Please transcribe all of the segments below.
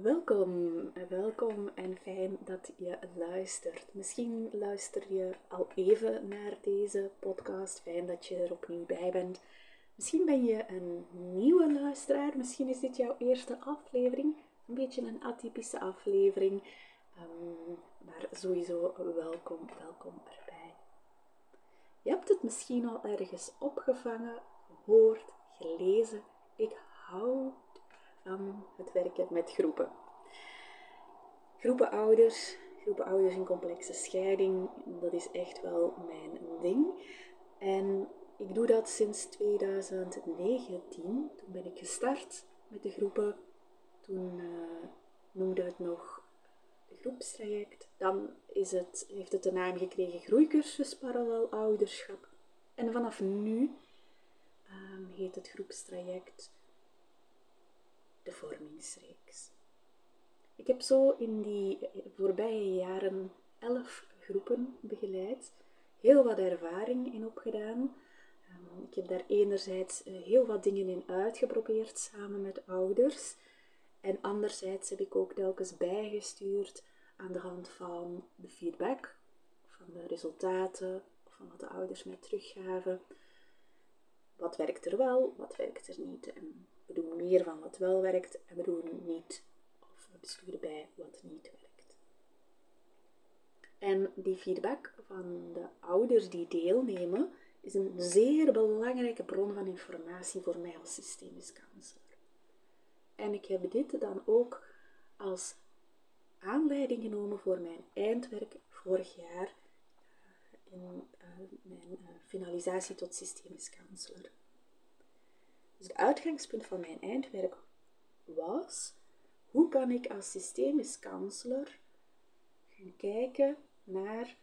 Welkom, welkom en fijn dat je luistert. Misschien luister je al even naar deze podcast. Fijn dat je er opnieuw bij bent. Misschien ben je een nieuwe luisteraar. Misschien is dit jouw eerste aflevering. Een beetje een atypische aflevering. Um, maar sowieso welkom, welkom erbij. Je hebt het misschien al ergens opgevangen, gehoord, gelezen. Ik hou het werken met groepen. Groepen ouders, groepen ouders in complexe scheiding, dat is echt wel mijn ding. En ik doe dat sinds 2019. Toen ben ik gestart met de groepen. Toen uh, noemde het nog groepstraject. Dan is het, heeft het de naam gekregen Groeicursus Parallel Ouderschap. En vanaf nu um, heet het groepstraject de vormingsreeks. Ik heb zo in die voorbije jaren elf groepen begeleid, heel wat ervaring in opgedaan. Ehm, ik heb daar enerzijds eh, heel wat dingen in uitgeprobeerd samen met ouders. En anderzijds heb ik ook telkens bijgestuurd aan de hand van de feedback, van de resultaten, van wat de ouders mij teruggaven. Wat werkt er wel, wat werkt er niet? En we doen meer van wat wel werkt en we doen niet of we besturen bij wat niet werkt. En die feedback van de ouders die deelnemen is een zeer belangrijke bron van informatie voor mij als systemisch counselor. En ik heb dit dan ook als aanleiding genomen voor mijn eindwerk vorig jaar eh, in uh, mijn uh, finalisatie tot systemisch counselor. Dus het uitgangspunt van mijn eindwerk was, hoe kan ik als systemisch counselor gaan kijken naar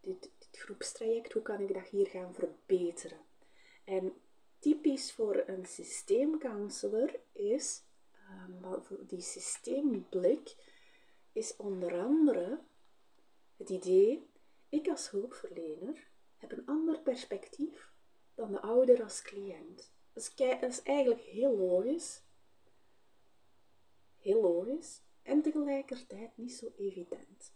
dit, dit groepstraject, hoe kan ik dat hier gaan verbeteren? En typisch voor een systeemcounselor is, um, die systeemblik, is onder andere het idee, ik als hulpverlener heb een ander perspectief dan de ouder als cliënt. Is, eigenlijk heel logisch. Heel logisch. En tegelijkertijd niet zo evident.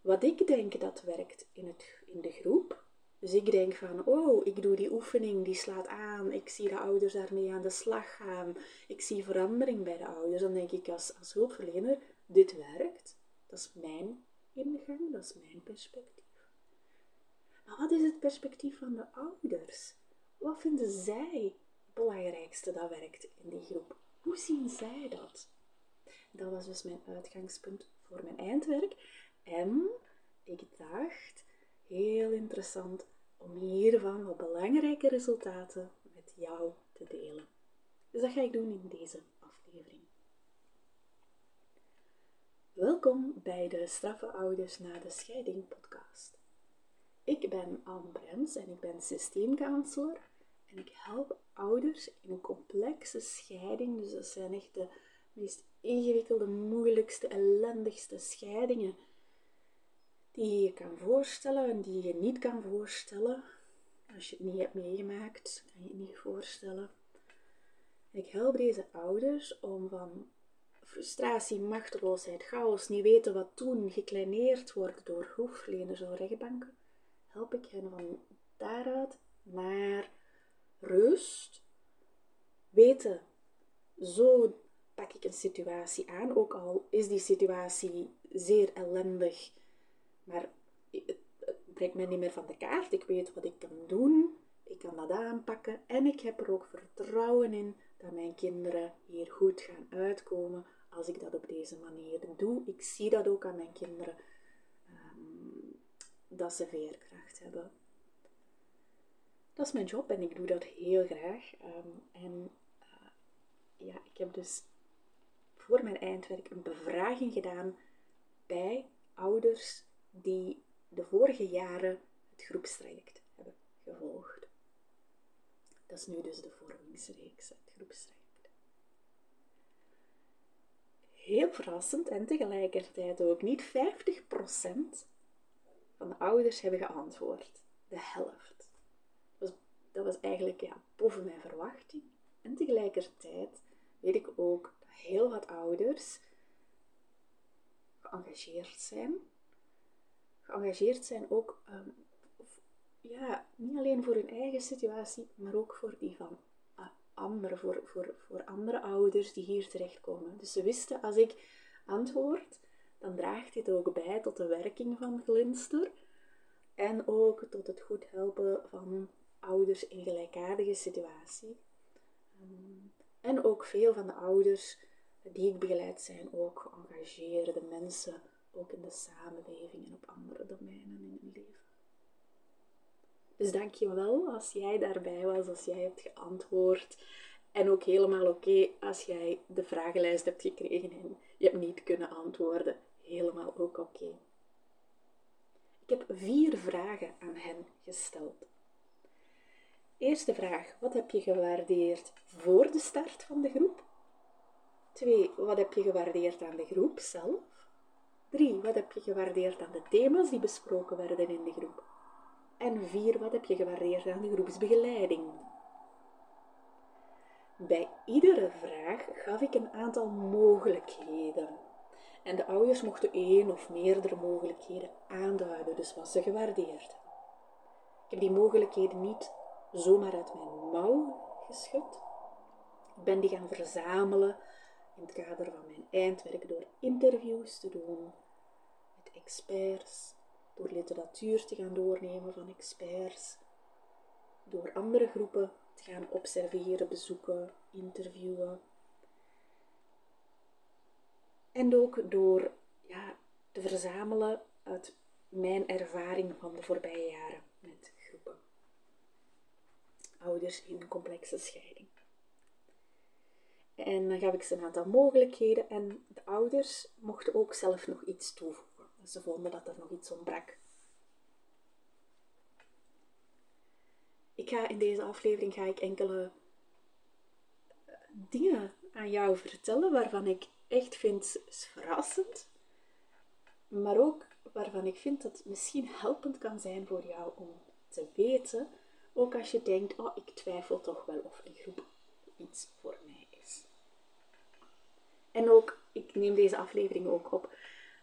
Wat ik denk dat werkt in, het, in de groep. Dus ik denk van, oh, ik doe die oefening, die slaat aan. Ik zie de ouders daarmee aan de slag gaan. Ik zie verandering bij de ouders. Dan denk ik als, als hulpverlener, dit werkt. Dat is mijn ingang, dat is mijn perspectief. Maar wat is het perspectief van de ouders? Wat vinden zij belangrijkste dat werkt in die groep. Hoe zien zij dat? Dat was dus mijn uitgangspunt voor mijn eindwerk. En ik dacht, heel interessant om hiervan wat belangrijke resultaten met jou te delen. Dus dat ga ik doen in deze aflevering. Welkom bij de Straffe Ouders na de Scheiding podcast. Ik ben Anne Brems en ik ben systeemcounselor en ik help ouders in een complexe scheiding. Dus dat zijn echt de meest ingewikkelde, moeilijkste, ellendigste scheidingen die je kan voorstellen en die je niet kan voorstellen. Als je het niet hebt meegemaakt, kan je het niet voorstellen. Ik help deze ouders om van frustratie, machteloosheid, chaos, niet weten wat doen, gekleineerd worden door hoefverleners of rechtbanken, help ik hen van daaruit naar rust, weten, zo pak ik een situatie aan, ook al is die situatie zeer ellendig, maar het, brengt mij niet meer van de kaart. Ik weet wat ik kan doen, ik kan dat aanpakken. En ik heb er ook vertrouwen in dat mijn kinderen hier goed gaan uitkomen als ik dat op deze manier doe. Ik zie dat ook aan mijn kinderen, um, dat ze veerkracht hebben dat is mijn job en ik doe dat heel graag. Ehm, en uh, ja, ik heb dus voor mijn eindwerk een bevraging gedaan bij ouders die de vorige jaren het groepstraject hebben gevolgd. Dat is nu dus de vormingsreeks, het groepstraject. Heel verrassend en tegelijkertijd ook niet 50% van de ouders hebben geantwoord. De helft dat was eigenlijk ja, boven mijn verwachting. En tegelijkertijd weet ik ook dat heel wat ouders geëngageerd zijn. Geëngageerd zijn ook, ehm, ja, niet alleen voor hun eigen situatie, maar ook voor die van uh, anderen, voor, voor, voor andere ouders die hier terechtkomen. Dus ze wisten, als ik antwoord, dan draagt dit ook bij tot de werking van Glinster en ook tot het goed helpen van ouders in gelijkaardige situatie. Um, en ook veel van de ouders die ik begeleid zijn ook geëngageerde mensen, ook in de samenleving en op andere domeinen in hun leven. Dus dank je wel als jij daarbij was, als jij hebt geantwoord. En ook helemaal oké als jij de vragenlijst hebt gekregen en je hebt niet kunnen antwoorden. Helemaal ook oké. Ik heb vier vragen aan hen gesteld. Eerste vraag: wat heb je gewaardeerd voor de start van de groep? Twee, wat heb je gewaardeerd aan de groep zelf? Drie, wat heb je gewaardeerd aan de thema's die besproken werden in de groep? En vier, wat heb je gewaardeerd aan de groepsbegeleiding? Bij iedere vraag gaf ik een aantal mogelijkheden. En de ouders mochten één of meerdere mogelijkheden aanduiden, dus wat ze gewaardeerd Ik heb die mogelijkheden niet zomaar uit mijn mouw geschud. Ik ben die gaan verzamelen in het kader van mijn eindwerk door interviews te doen met experts, door literatuur te gaan doornemen van experts, door andere groepen te gaan observeren, bezoeken, interviewen. En ook door ja, te verzamelen uit mijn ervaring van de voorbije jaren met. Ouders in complexe scheiding. En dan gaf ik ze een aantal mogelijkheden en de ouders mochten ook zelf nog iets toevoegen. Ze vonden dat er nog iets ontbrak. Ik ga in deze aflevering ga ik enkele eh, dingen aan jou vertellen waarvan ik echt vind verrassend, maar ook waarvan ik vind dat het misschien helpend kan zijn voor jou om te weten, ook als je denkt, oh, ik twijfel toch wel of een groep iets voor mij is. En ook, ik neem deze aflevering ook op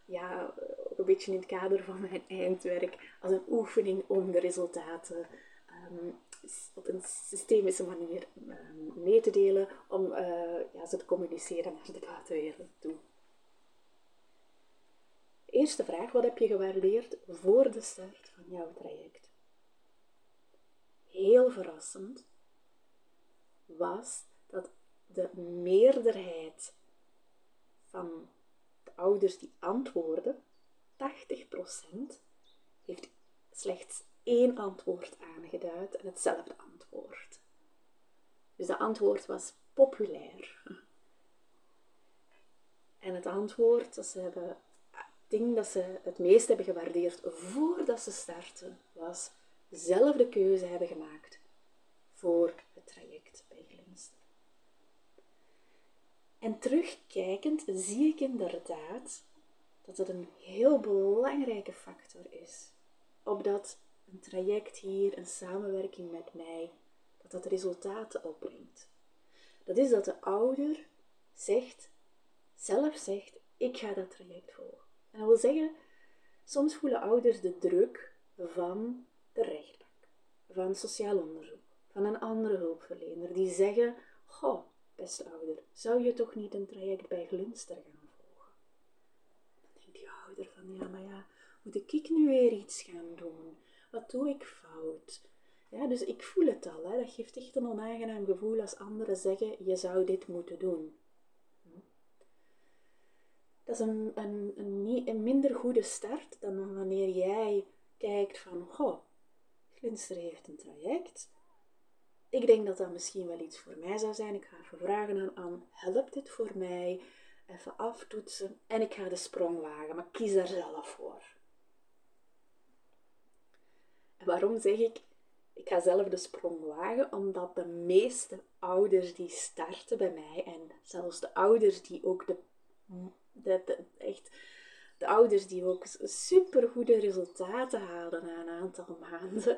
ja, een beetje in het kader van mijn eindwerk, als een oefening om de resultaten ehm, op een systemische manier um, mee te delen, om uh, ja, ze te communiceren naar de buitenwereld toe. Eerste vraag, wat heb je gewaardeerd voor de start van jouw traject? Heel verrassend was dat de meerderheid van ouders die antwoorden, 80% heeft slechts één antwoord aangeduid en hetzelfde antwoord. Dus de antwoord was populair. En het antwoord dat ze hebben, het ding dat ze het meest hebben gewaardeerd voordat ze starten, was zelf de keuze hebben gemaakt voor het traject bij Glinster. En terugkijkend zie ik inderdaad dat het een heel belangrijke factor is. Opdat een traject hier, een samenwerking met mij, dat dat resultaten opbrengt. Dat is dat de ouder zegt, zelf zegt, ik ga dat traject volgen. En dat wil zeggen, soms voelen ouders de druk van de rechtbank, van sociaal onderzoek, van een andere hulpverlener, die zeggen, goh, beste ouder, zou je toch niet een traject bij Glinster gaan volgen? Dan denkt die ouder van, ja, maar ja, moet ik nu weer iets gaan doen? Wat doe ik fout? Ja, dus ik voel het al. Hè. Dat geeft echt een onaangenaam gevoel als anderen zeggen, je zou dit moeten doen. Hm? Dat is een, een, een, een minder goede start dan wanneer jij kijkt van, goh, Glinster heeft een traject, ik denk dat dat misschien wel iets voor mij zou zijn. Ik ga vragen aan Anne, helpt dit voor mij? Even aftoetsen en ik ga de sprong wagen, maar kies daar zelf voor. En waarom zeg ik, ik ga zelf de sprong wagen? Omdat de meeste ouders die starten bij mij, en zelfs de ouders die ook de, de echt, de ouders die ook supergoede resultaten halen na een aantal maanden,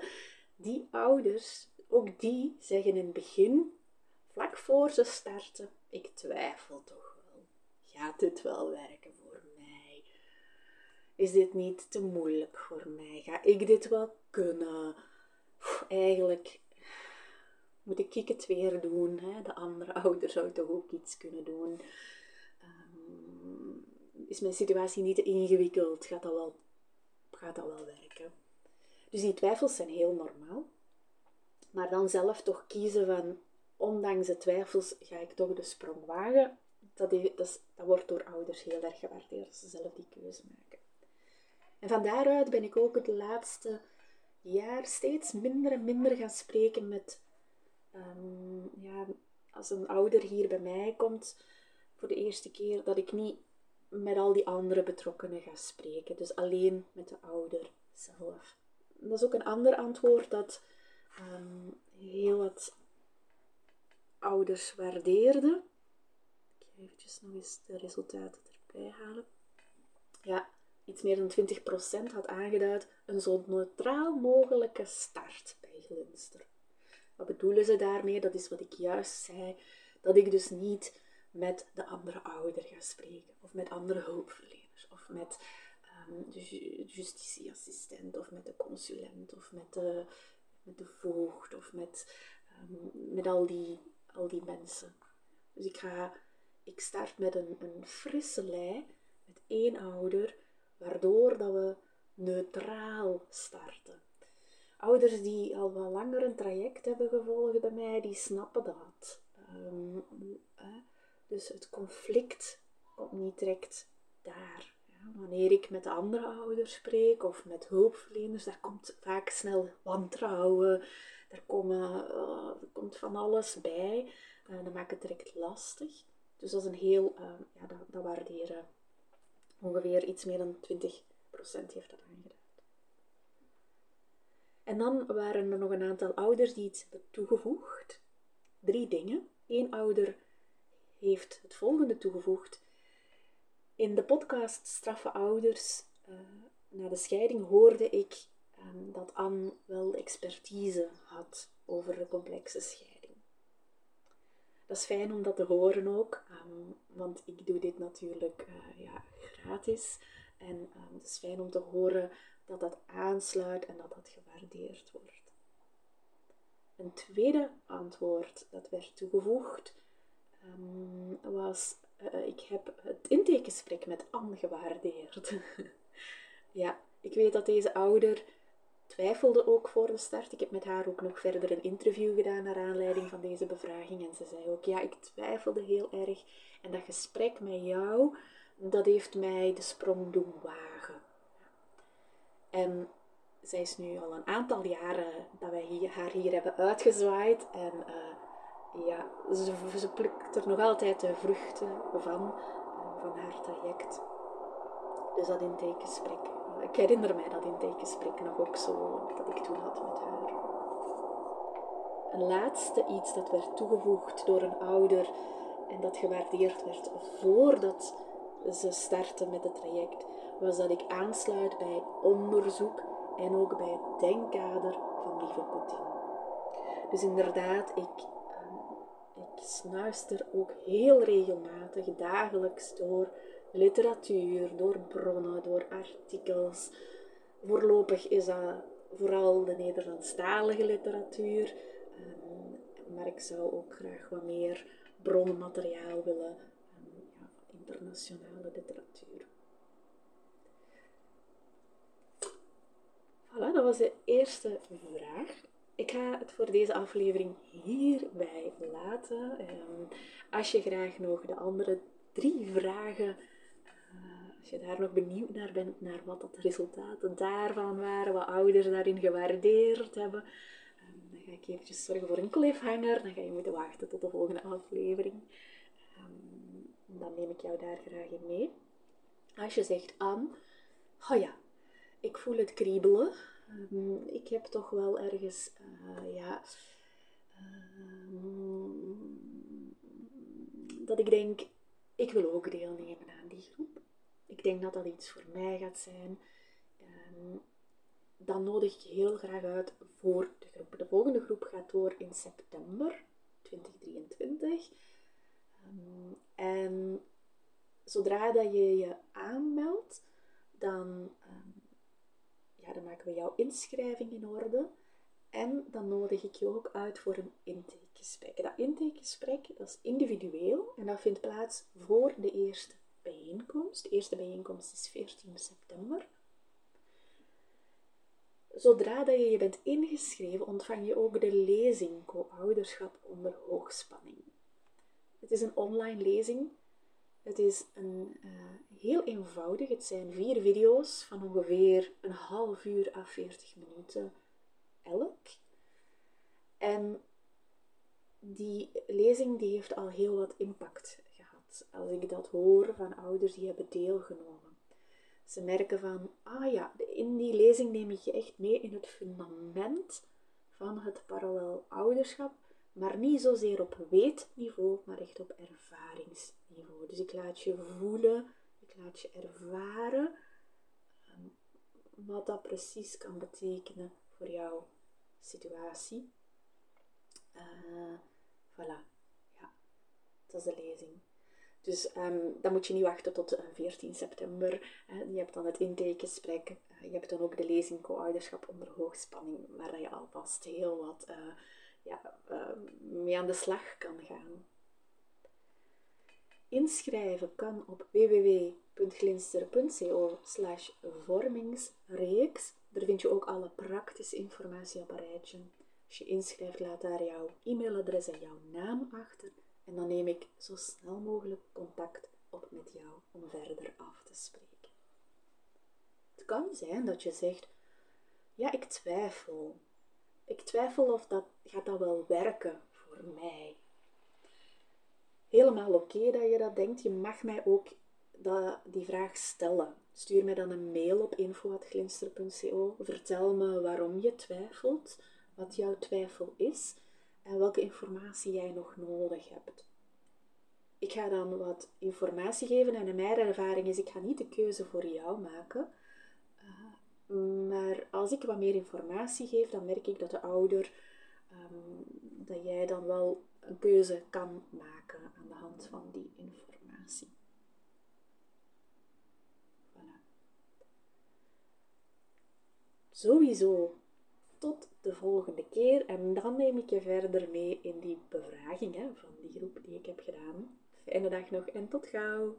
die ouders ook die zeggen in het begin, vlak voor ze starten, ik twijfel toch wel. Gaat dit wel werken voor mij? Is dit niet te moeilijk voor mij? Ga ik dit wel kunnen? eigenlijk moet ik het weer doen. Hè? De andere ouder zou toch ook iets kunnen doen. Ehm, is mijn situatie niet te ingewikkeld? Gaat dat, wel, gaat dat wel werken? Dus die twijfels zijn heel normaal. Maar dan zelf toch kiezen van, ondanks de twijfels ga ik toch de sprong wagen. Dat, dat, wordt door ouders heel erg gewaardeerd als ze zelf die keuze maken. En van daaruit ben ik ook het laatste jaar steeds minder en minder gaan spreken met, um, ja, als een ouder hier bij mij komt voor de eerste keer, dat ik niet met al die andere betrokkenen ga spreken. Dus alleen met de ouder zelf. Dat is ook een ander antwoord dat um, heel wat ouders waardeerden. Ik ga eventjes nog eens de resultaten erbij halen. Ja, iets meer dan 20% had aangeduid een zo neutraal mogelijke start bij Glinster. Wat bedoelen ze daarmee? Dat is wat ik juist zei, dat ik dus niet met de andere ouder ga spreken, of met andere hulpverleners, of met um, de justitieassistent, of met de consulent, of met de, met de voogd, of met, um, met al, die, al die mensen. Dus ik, ga, ik start met een, een frisse lei, met één ouder, waardoor dat we neutraal starten. Ouders die al wat langer een traject hebben gevolgd bij mij, die snappen dat. Um, dus het conflict komt niet direct daar. wanneer ik met andere ouders spreek of met hulpverleners, daar komt vaak snel wantrouwen, daar, komen, uh, er komt van alles bij. Uh, dat maakt het direct lastig. Dus dat is een heel, uh, ja, dat, dat waarderen ongeveer iets meer dan 20% heeft dat aangeduid. En dan waren er nog een aantal ouders die iets hebben toegevoegd. Drie dingen. Eén ouder heeft het volgende toegevoegd. In de podcast Straffe Ouders uh, na de scheiding hoorde ik um, dat Anne wel expertise had over de complexe scheiding. Dat is fijn om dat te horen ook, um, want ik doe dit natuurlijk uh, ja, gratis. En um, het is fijn om te horen dat dat aansluit en dat dat gewaardeerd wordt. Een tweede antwoord dat werd toegevoegd um, was: uh, Ik heb het intakegesprek met Anne gewaardeerd. ja, ik weet dat deze ouder twijfelde ook voor de start. Ik heb met haar ook nog verder een interview gedaan naar aanleiding van deze bevraging. En ze zei ook: Ja, ik twijfelde heel erg. En dat gesprek met jou dat heeft mij de sprong doen wagen. En zij is nu al een aantal jaren dat wij hier, haar hier hebben uitgezwaaid. En uh, ja, ze, plukt er nog altijd de vruchten van, uh, van haar traject. Dus dat intakegesprek. Uh, ik herinner mij dat intakegesprek nog ook zo, dat ik toen had met haar. Een laatste iets dat werd toegevoegd door een ouder en dat gewaardeerd werd voordat ze starten met het traject, was dat ik aansluit bij onderzoek en ook bij het denkkader van Lieve Cotin. Dus inderdaad, ik, ik snuister ook heel regelmatig, dagelijks door literatuur, door bronnen, door artikels. Voorlopig is dat vooral de Nederlandstalige literatuur, ehm, maar ik zou ook graag wat meer bronnenmateriaal willen internationale literatuur. Voilà, dat was de eerste vraag. Ik ga het voor deze aflevering hierbij laten. Um, als je graag nog de andere drie vragen, uh, als je daar nog benieuwd naar bent, naar wat de resultaten daarvan waren, wat ouders daarin gewaardeerd hebben, um, dan ga ik eventjes zorgen voor een cliffhanger. Dan ga je moeten wachten tot de volgende aflevering dan neem ik jou daar graag in mee. Als je zegt aan, oh ja, ik voel het kriebelen. Ehm, ik heb toch wel ergens, uh, ja, uh, dat ik denk, ik wil ook deelnemen aan die groep. Ik denk dat dat iets voor mij gaat zijn. Um, dan nodig ik heel graag uit voor de groep. De volgende groep gaat door in september 2023. Um, en zodra dat je je aanmeldt, dan, ehm, dan maken we jouw inschrijving in orde. En dan nodig ik je ook uit voor een intakegesprek. Dat intakegesprek dat is individueel en dat vindt plaats voor de eerste bijeenkomst. De eerste bijeenkomst is 14 september. Zodra dat je je bent ingeschreven, ontvang je ook de lezing Co-ouderschap onder hoogspanning. Het is een online lezing. Het is een, uh, heel eenvoudig. Het zijn vier video's van ongeveer een half uur à 40 minuten elk. En die lezing die heeft al heel wat impact gehad. Als ik dat hoor van ouders die hebben deelgenomen. Ze merken van, ah ja, in die lezing neem ik je echt mee in het fundament van het parallel ouderschap, maar niet zozeer op weetniveau, maar echt op ervaringsniveau. Dus ik laat je voelen, ik laat je ervaren ehm, wat dat precies kan betekenen voor jouw situatie. Uh, voilà, ja, dat is de lezing. Dus um, dan moet je niet wachten tot 14 eh, september. je hebt dan het intakegesprek. Uh, je hebt dan ook de lezing co-ouderschap onder hoogspanning, waar je alvast heel wat ja, mee aan de slag kan gaan. Inschrijven kan op www.glinster.co slash vormingsreeks. Daar vind je ook alle praktische informatie op een rijtje. Als je inschrijft, laat daar jouw e-mailadres en jouw naam achter. En dan neem ik zo snel mogelijk contact op met jou om verder af te spreken. Het kan zijn dat je zegt, ja, ik twijfel. Ik twijfel of dat gaat dat wel werken voor mij. Helemaal oké dat je dat denkt. Je mag mij ook dat, die vraag stellen. Stuur mij dan een mail op info.glinster.co. Vertel me waarom je twijfelt, wat jouw twijfel is en welke informatie jij nog nodig hebt. Ik ga dan wat informatie geven en mijn ervaring is, ik ga niet de keuze voor jou maken. Maar als ik wat meer informatie geef, dan merk ik dat de ouder, um, dat jij dan wel een keuze kan maken aan de hand van die informatie. Voilà. Sowieso tot de volgende keer. En dan neem ik je verder mee in die bevraging hè, van die groep die ik heb gedaan. Fijne dag nog en tot gauw!